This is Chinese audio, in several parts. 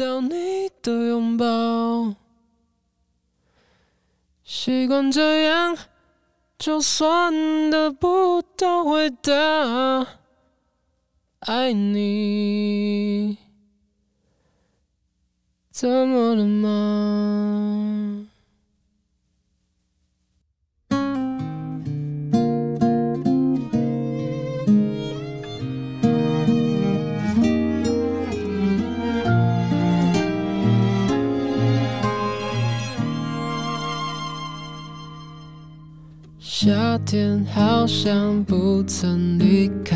到你的拥抱，习惯这样，就算得不到回答。爱你怎么了吗？夏天好像不曾离开，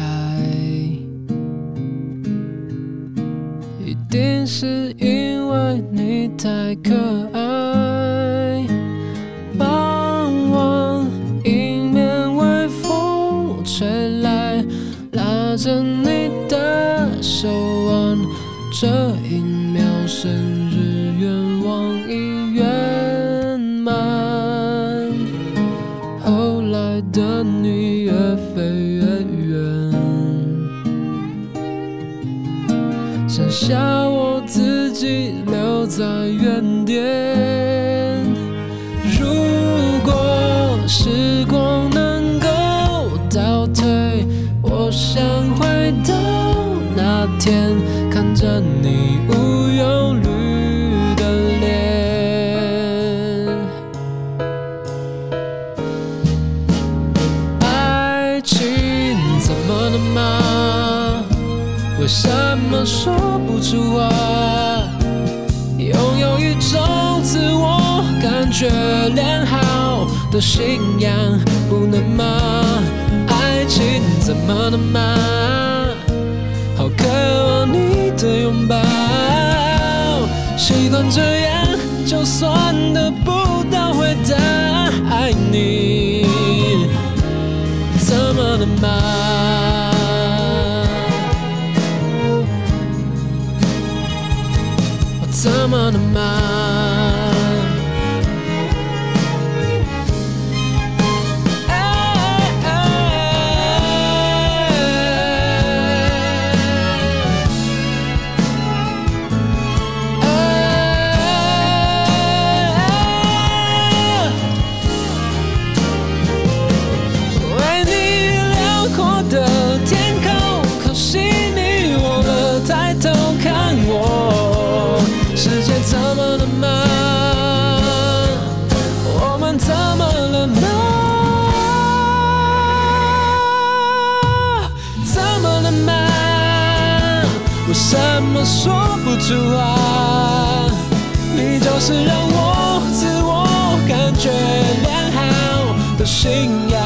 一定是因为你太可爱。傍晚，迎面微风吹来，拉着你的手腕，这下我自己留在原点。如果时光能够倒退，我想回到那天，看着你无忧虑的脸。爱情怎么了吗。为什么说不出话？拥有一种自我感觉良好的信仰，不能吗？爱情怎么了吗？好渴望你的拥抱，习惯这样，就算得不到回答。爱你怎么了吗？怎么了信仰，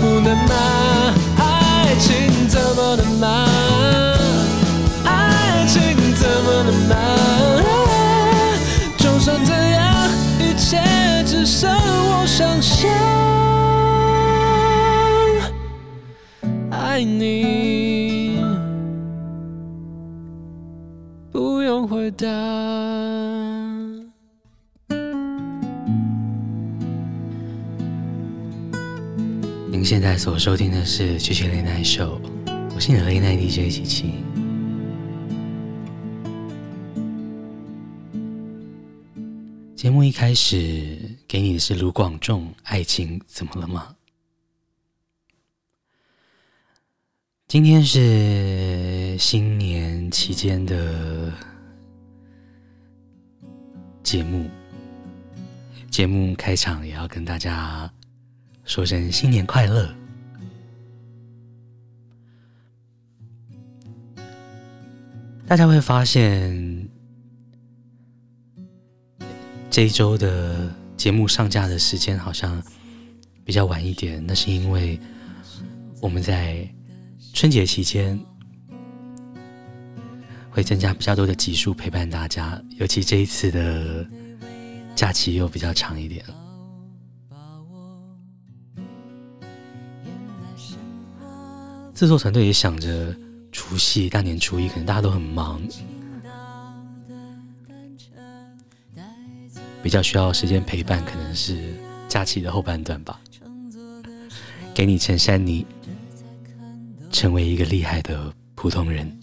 不能吗？爱情怎么能吗？爱情怎么了吗？就算这样，一切只剩我想象，爱你。不用回答。现在所收听的是《七七 Late Night Show》，我是你的 Late Night DJ 七七。节目一开始给你的是卢广仲，《爱情怎么了吗》？今天是新年期间的。节目，节目开场也要跟大家说声新年快乐。大家会发现，这一周的节目上架的时间好像比较晚一点，那是因为我们在春节期间。会增加比较多的集数陪伴大家，尤其这一次的假期又比较长一点。制作团队也想着除夕、大年初一，可能大家都很忙，比较需要时间陪伴，可能是假期的后半段吧。给你陈珊妮成为一个厉害的普通人。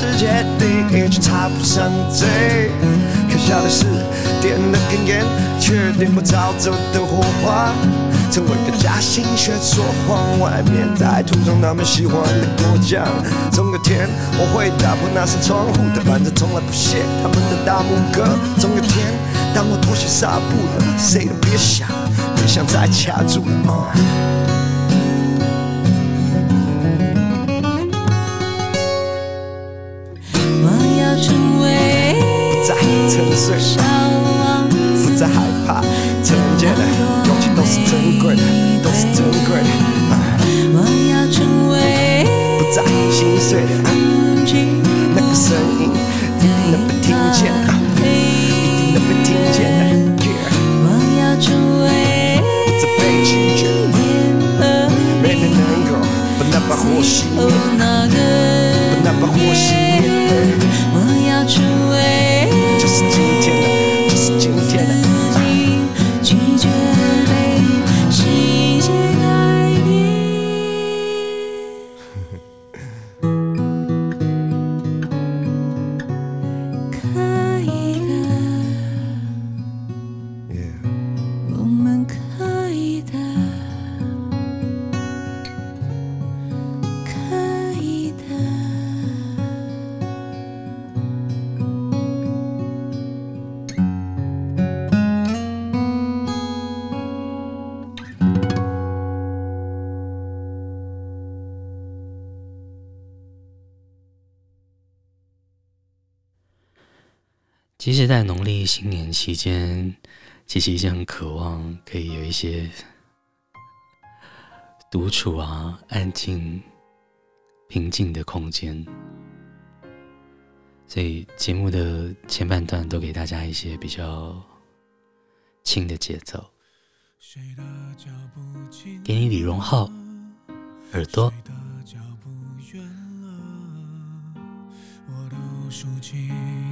世界第一，却插不上嘴。可笑的是，点了根烟，却点不着走的火花。成为个假心却说谎，外面在途中他们喜欢的果酱。总有天我会打破那扇窗户，但反正从来不屑他们的大拇哥。总有天当我脱下纱布了，谁都别想，别想再卡住。了再沉睡，不再害怕，承接的勇气都是珍贵的，都是珍贵的。我要成。在心碎的那个声音，一定能被听见，一定能被听见的。我要成为不再被拒绝，没人能够把那把火熄灭，把那把火熄灭。我要成为其实，在农历新年期间，其实一直很渴望可以有一些独处啊、安静、平静的空间。所以，节目的前半段都给大家一些比较轻的节奏，给你李荣浩耳朵。竖起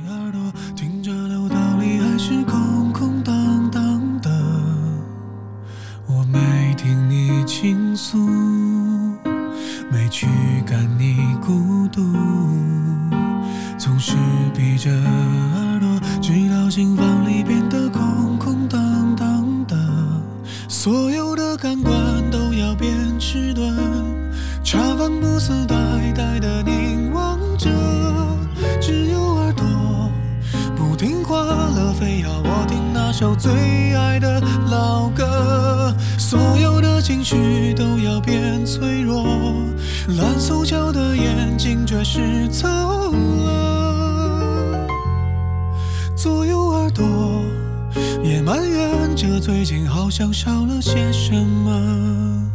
耳朵听着楼道里还是空空荡荡的。我没听你倾诉。非要我听那首最爱的老歌，所有的情绪都要变脆弱。乱凑胶的眼睛却是走了，左右耳朵也埋怨着，最近好像少了些什么。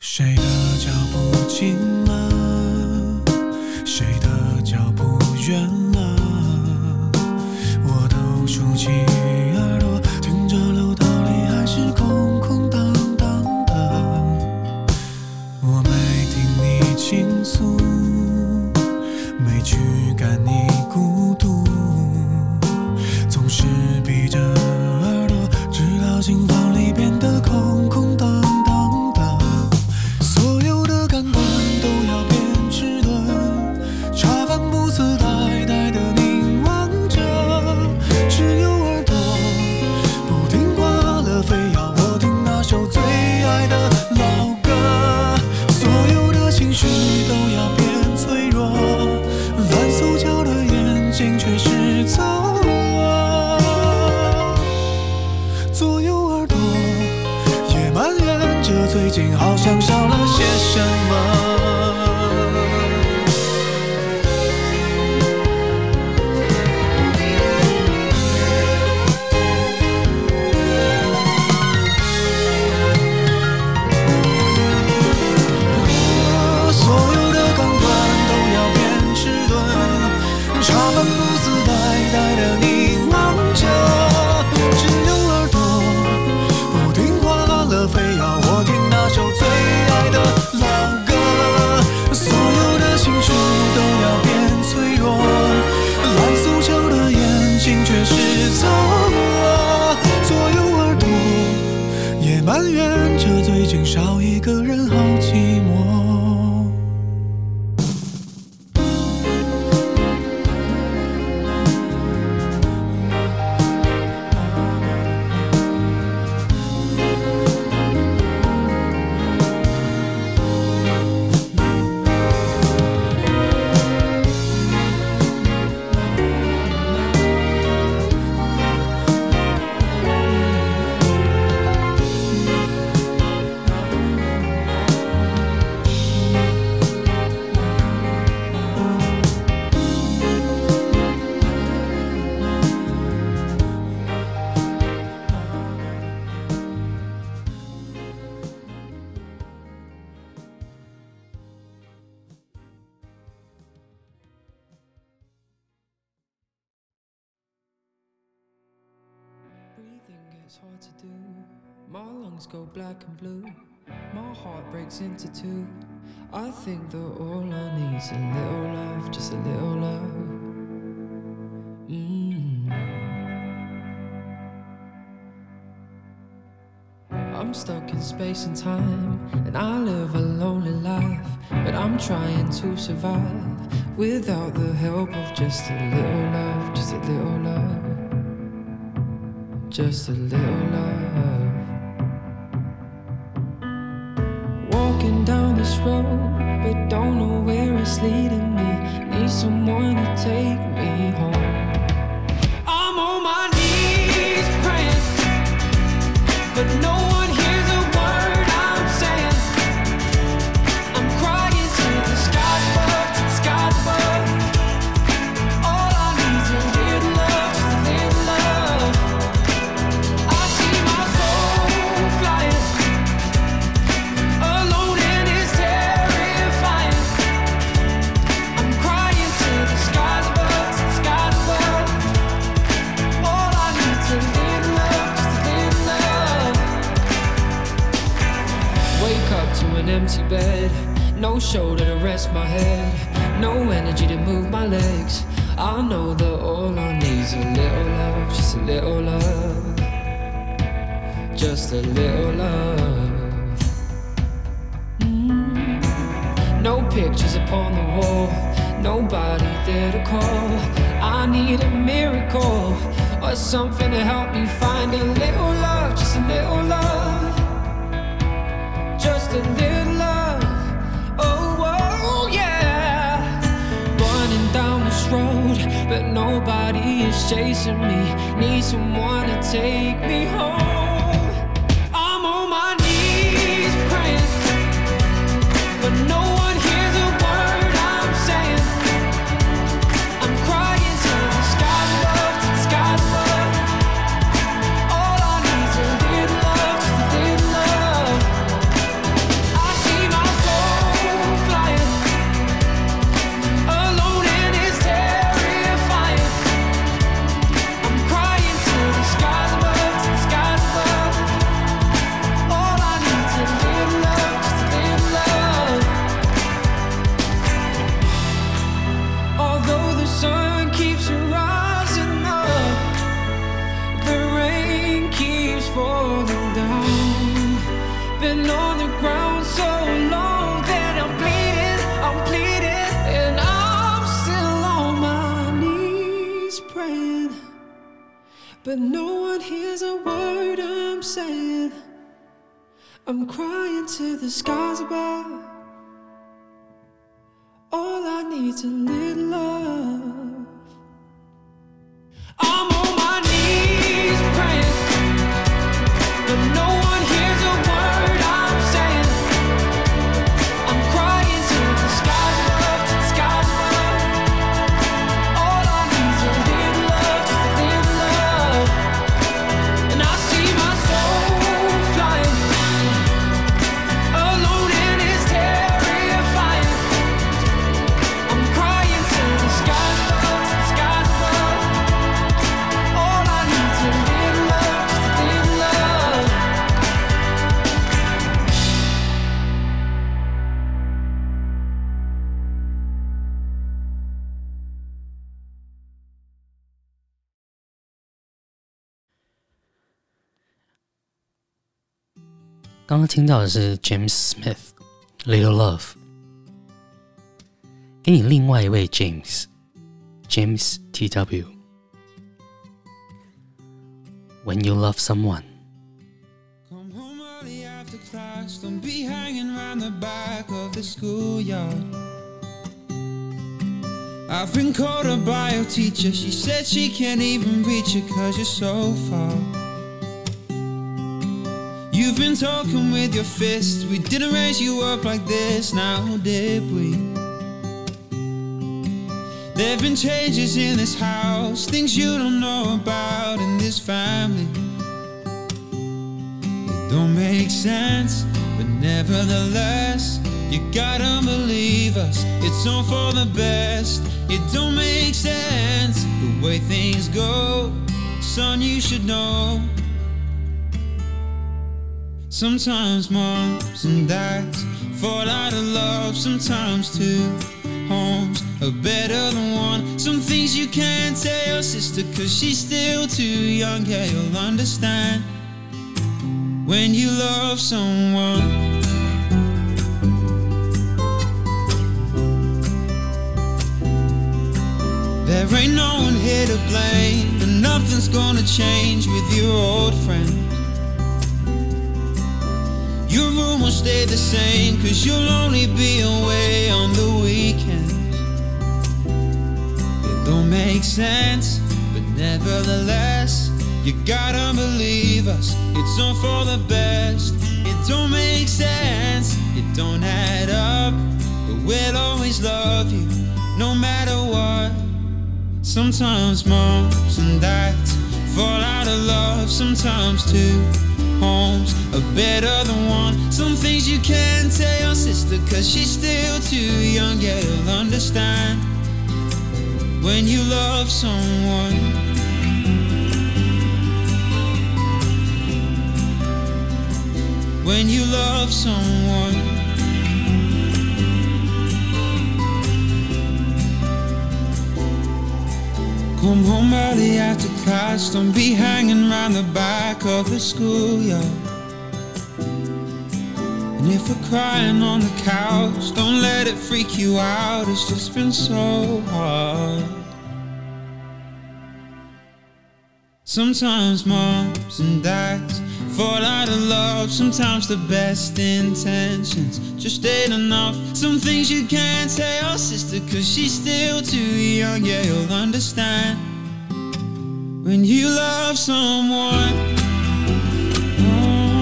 谁的脚步轻？It's hard to do. My lungs go black and blue. My heart breaks into two. I think that all I need is a little love, just a little love. Mm. I'm stuck in space and time, and I live a lonely life. But I'm trying to survive without the help of just a little love, just a little love just a little love. No shoulder to rest my head, no energy to move my legs. I know that all I need's a little love, just a little love, just a little love. Mm. No pictures upon the wall, nobody there to call. I need a miracle or something to help me find a little love, just a little love, just a little. Chasing me. Need someone to take me home. 刚刚听到的是 James Smith《Little Love》，给你另外一位 James James T W。When you love someone， Come home early after class. Don't be hanging around the back of the schoolyard. I've been called a bio teacher. She said she can't even reach you cause you're so far. You've been talking with your fists. We didn't raise you up like this, now did we? There've been changes in this house, things you don't know about in this family. It don't make sense, but nevertheless, you gotta believe us. It's all for the best. It don't make sense the way things go. Son, you should know. Sometimes moms and dads fall out of love. Sometimes two homes are better than one. Some things you can't tell your sister cause she's still too young. Yeah, you'll understand when you love someone. There ain't no one here to blame, and nothing's gonna change with your old friend. Room will stay the same, cause you'll only be away on the weekends. It don't make sense, but nevertheless, you gotta believe us. It's all for the best. It don't make sense, it don't add up, but we'll always love you, no matter what. Sometimes moms and dads fall out of love, sometimes two homes are better than one. Some things you can't tell your sister cause she's still too young, yeah, you'll understand when you love someone. When you love someone. Come home early after class. Don't be hanging round the back of the schoolyard. And if we're crying on the couch, don't let it freak you out. It's just been so hard. Sometimes moms and dads fall out of love. Sometimes the best intentions just ain't enough. Some things you can't tell sister, cause she's still too young. Yeah, you'll understand when you love someone. Mm.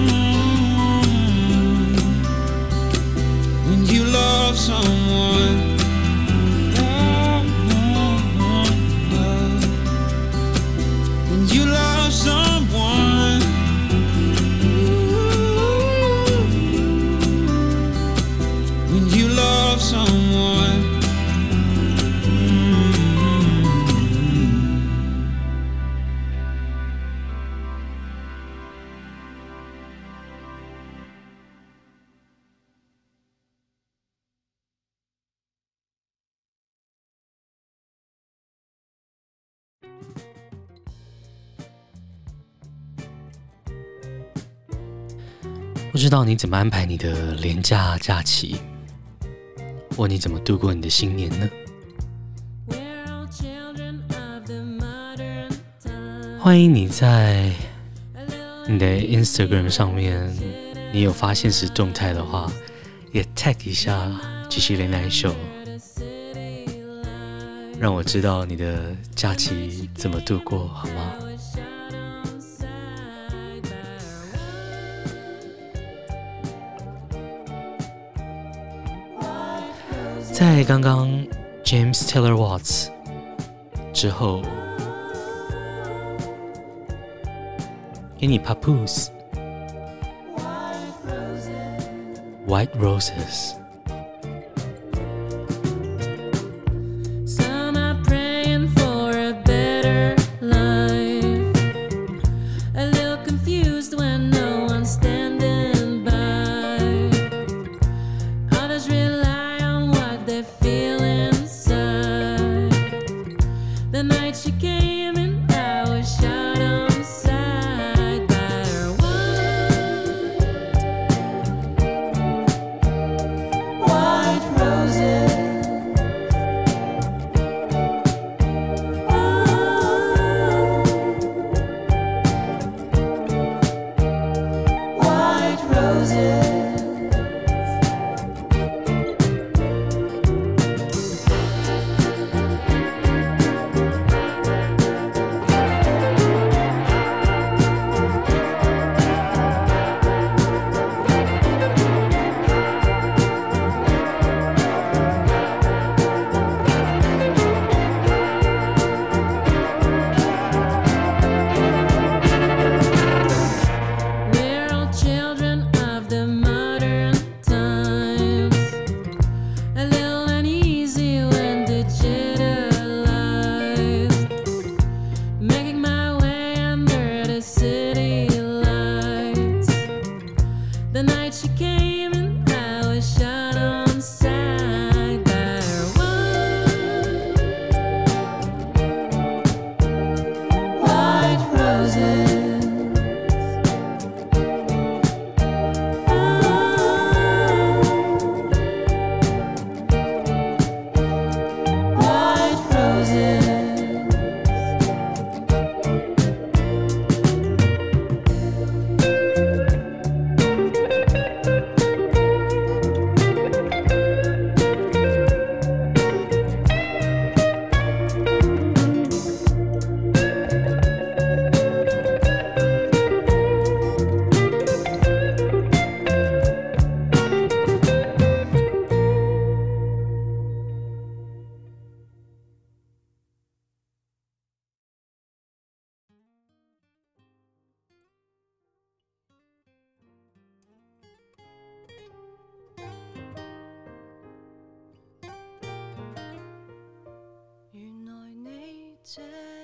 When you love someone. 道你怎么安排你的连假假期，或你怎么度过你的新年呢？欢迎你在你的 Instagram 上面，你有发现实动态的话，也 tag 一下吉西雷奈秀，让我知道你的假期怎么度过，好吗？在刚刚 James Taylor Watts 之后，给你 Papoose White Roses。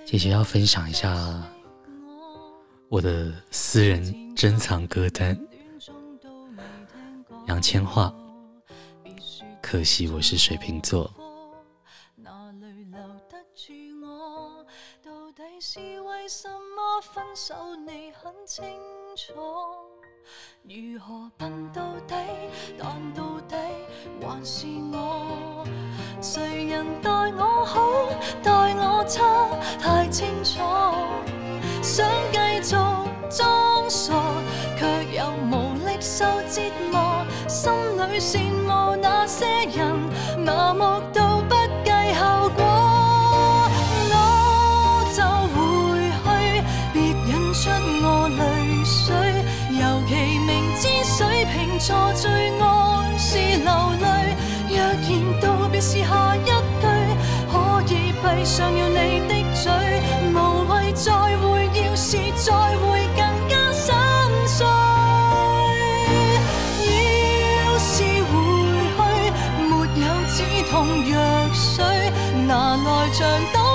姐姐要分享一下我的私人珍藏歌单，杨千嬅。可惜我是水瓶座。拿来像刀。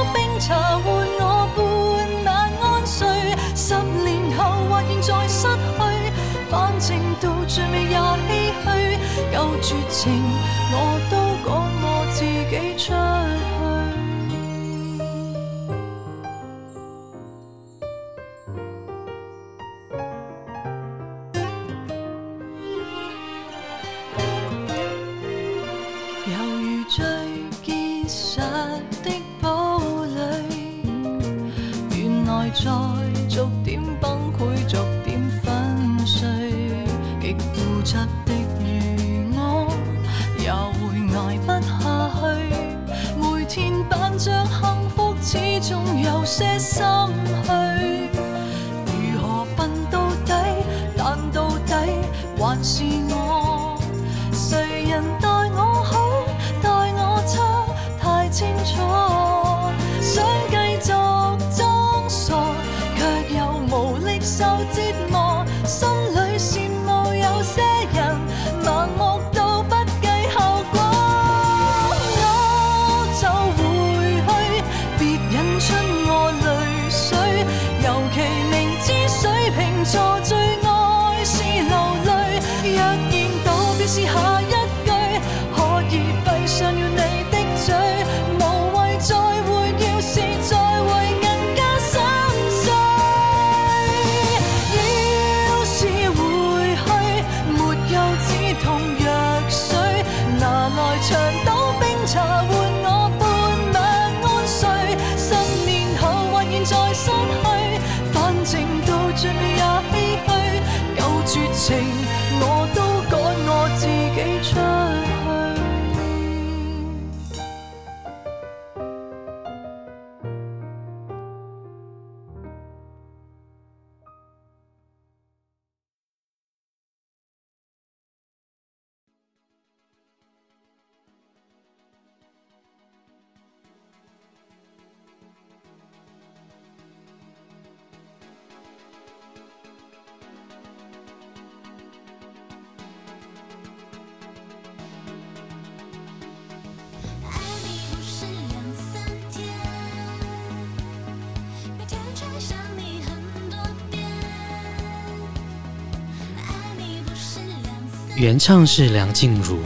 原唱是梁静茹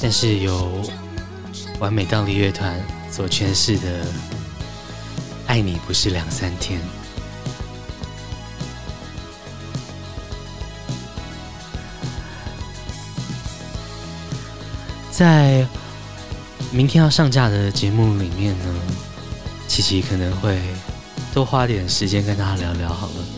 但是由完美倒立乐团所诠释的爱你不是两三天。在明天要上架的节目里面呢琪琪可能会多花点时间跟大家聊聊好了。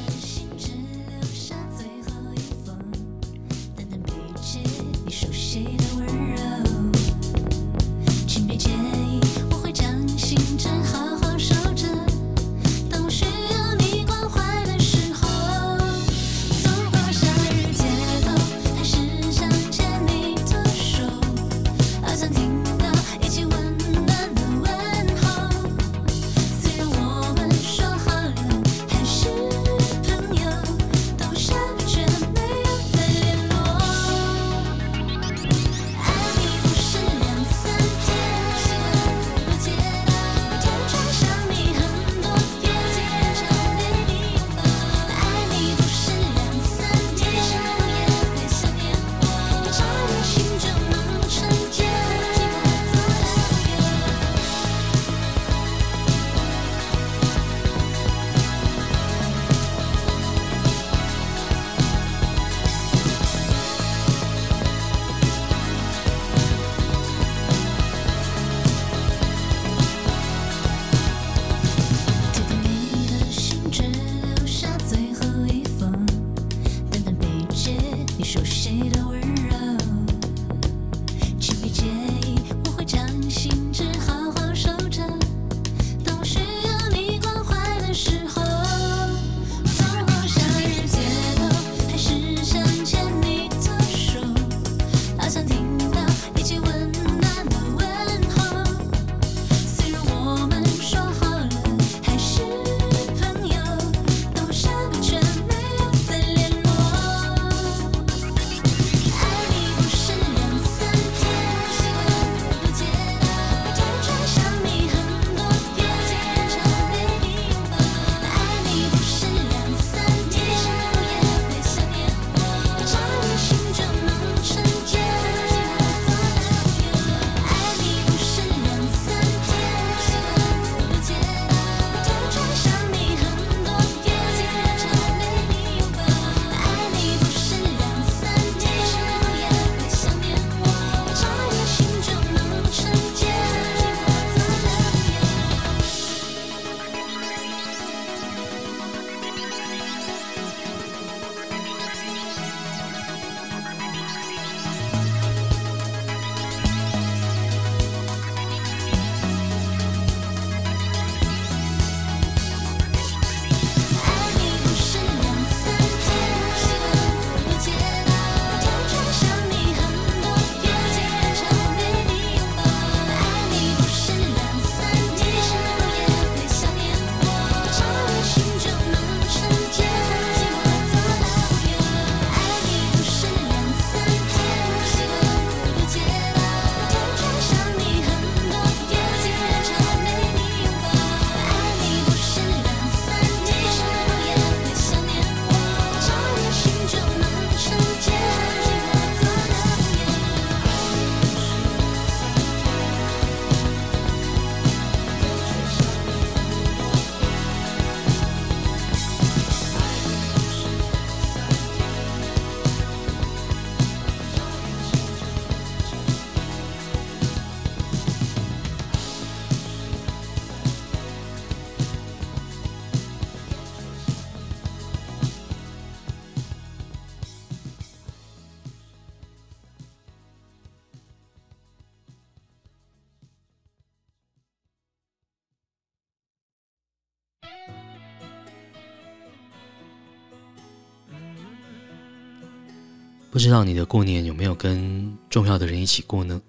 不知道你的过年有没有跟重要的人一起过呢？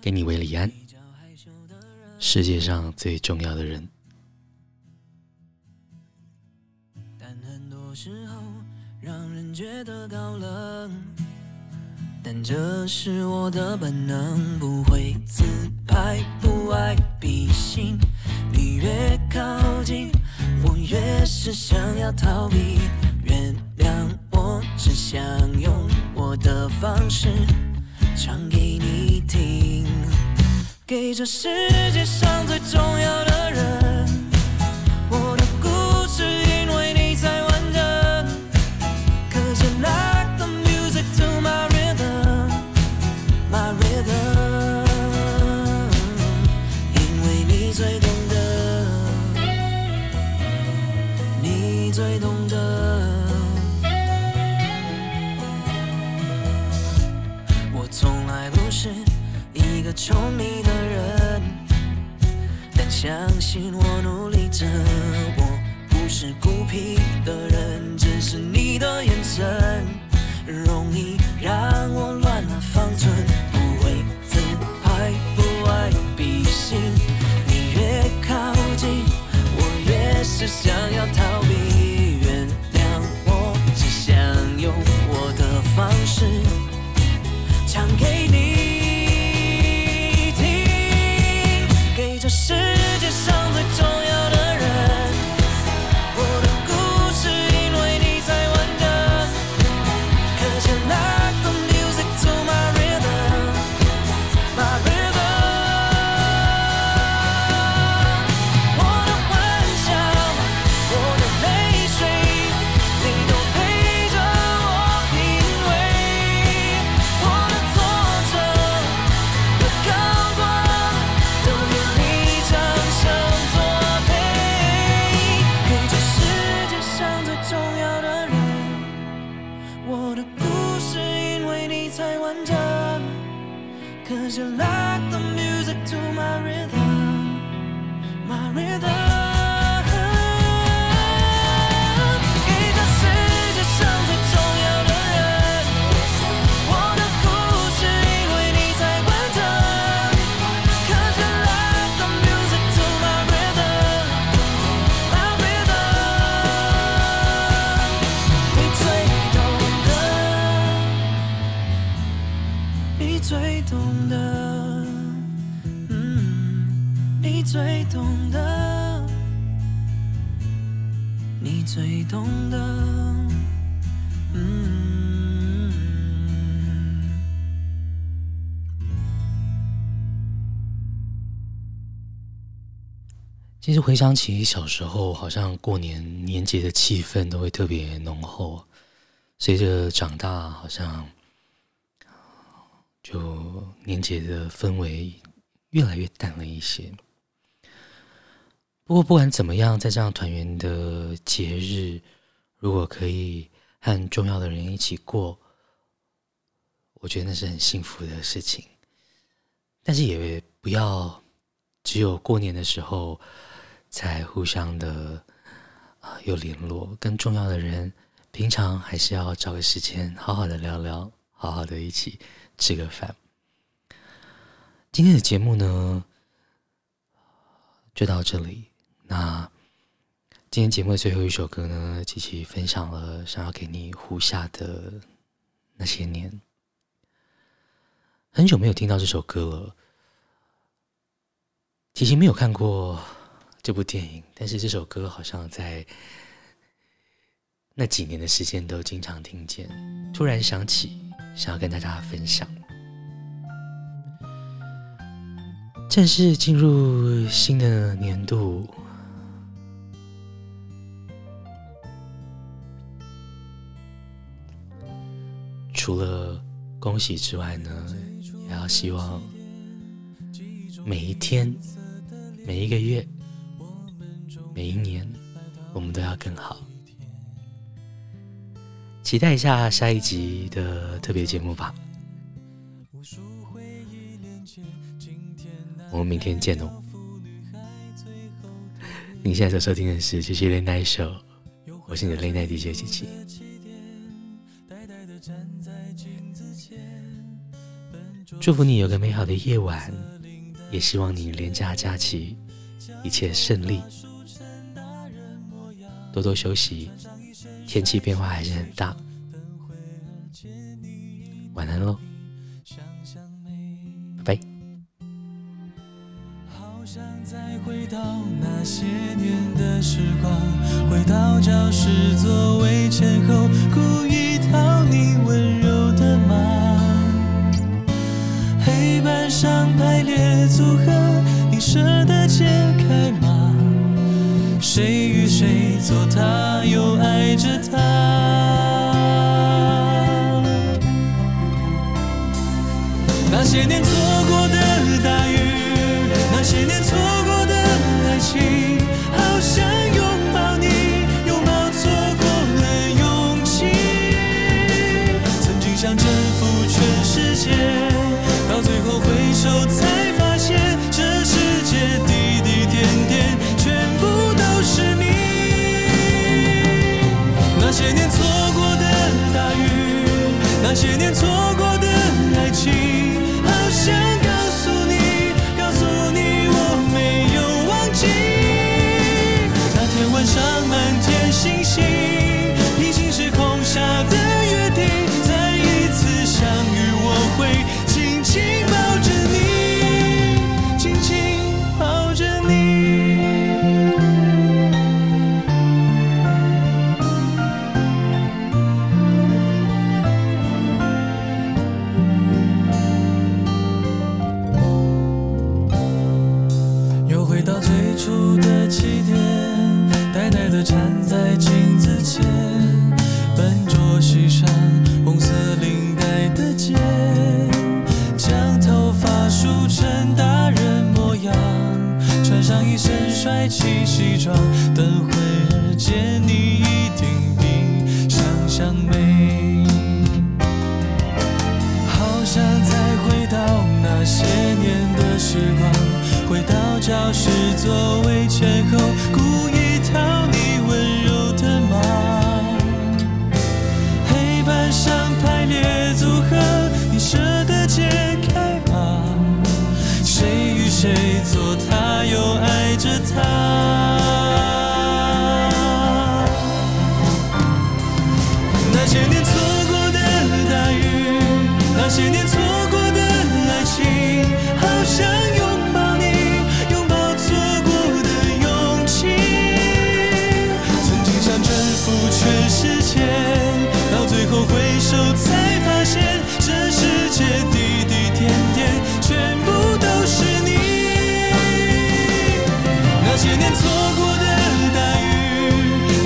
给你味李安世界上最重要的人。但很多时候让人觉得高冷但这是我的本能不会自拍不爱比心。你越靠近我越是想要逃避只想用我的方式唱给你听。给这世界上最重要的人我的故事宠你的人，但相信我努力着，我不是孤僻的人，只是你的眼神容易让。回想起小时候，好像过年年节的气氛都会特别浓厚。随着长大，好像就年节的氛围越来越淡了一些。不过不管怎么样，在这样团圆的节日，如果可以和重要的人一起过，我觉得那是很幸福的事情。但是也不要只有过年的时候。才互相的啊、有联络，更重要的人，平常还是要找个时间好好的聊聊，好好的一起吃个饭。今天的节目呢，就到这里。那今天节目的最后一首歌呢，琪琪分享了想要给你胡夏的那些年。很久没有听到这首歌了，琪琪没有看过。这部电影，但是这首歌好像在那几年的时间都经常听见。突然想起，想要跟大家分享。正式进入新的年度，除了恭喜之外呢，也要希望每一天、每一个月。每一年，我们都要更好。期待一下下一集的特别节目吧。我们明天见哦。你现在所收听的是《就是 Late Night Show》，我是你的 Late Night DJ 琪琪。祝福你有个美好的夜晚，也希望你连假假期一切顺利。多多休息，天气变化还是很大。晚安喽，拜拜。好想再回到那些年的时光，回到教室座位前后，故意讨你温柔的骂。黑板上排列组合，你舍得做他，又爱着？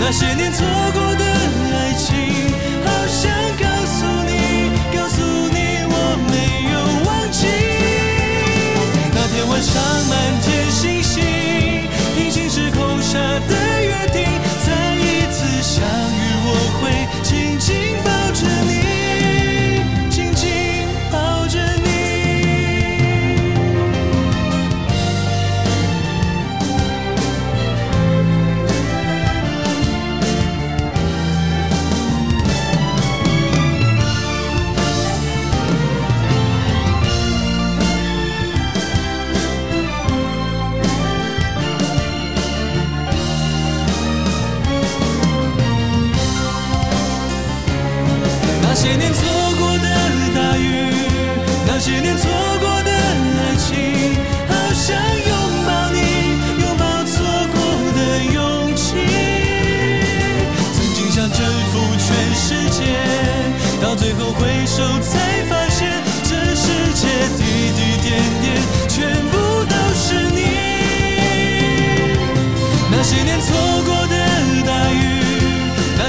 那些年错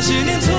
那些年，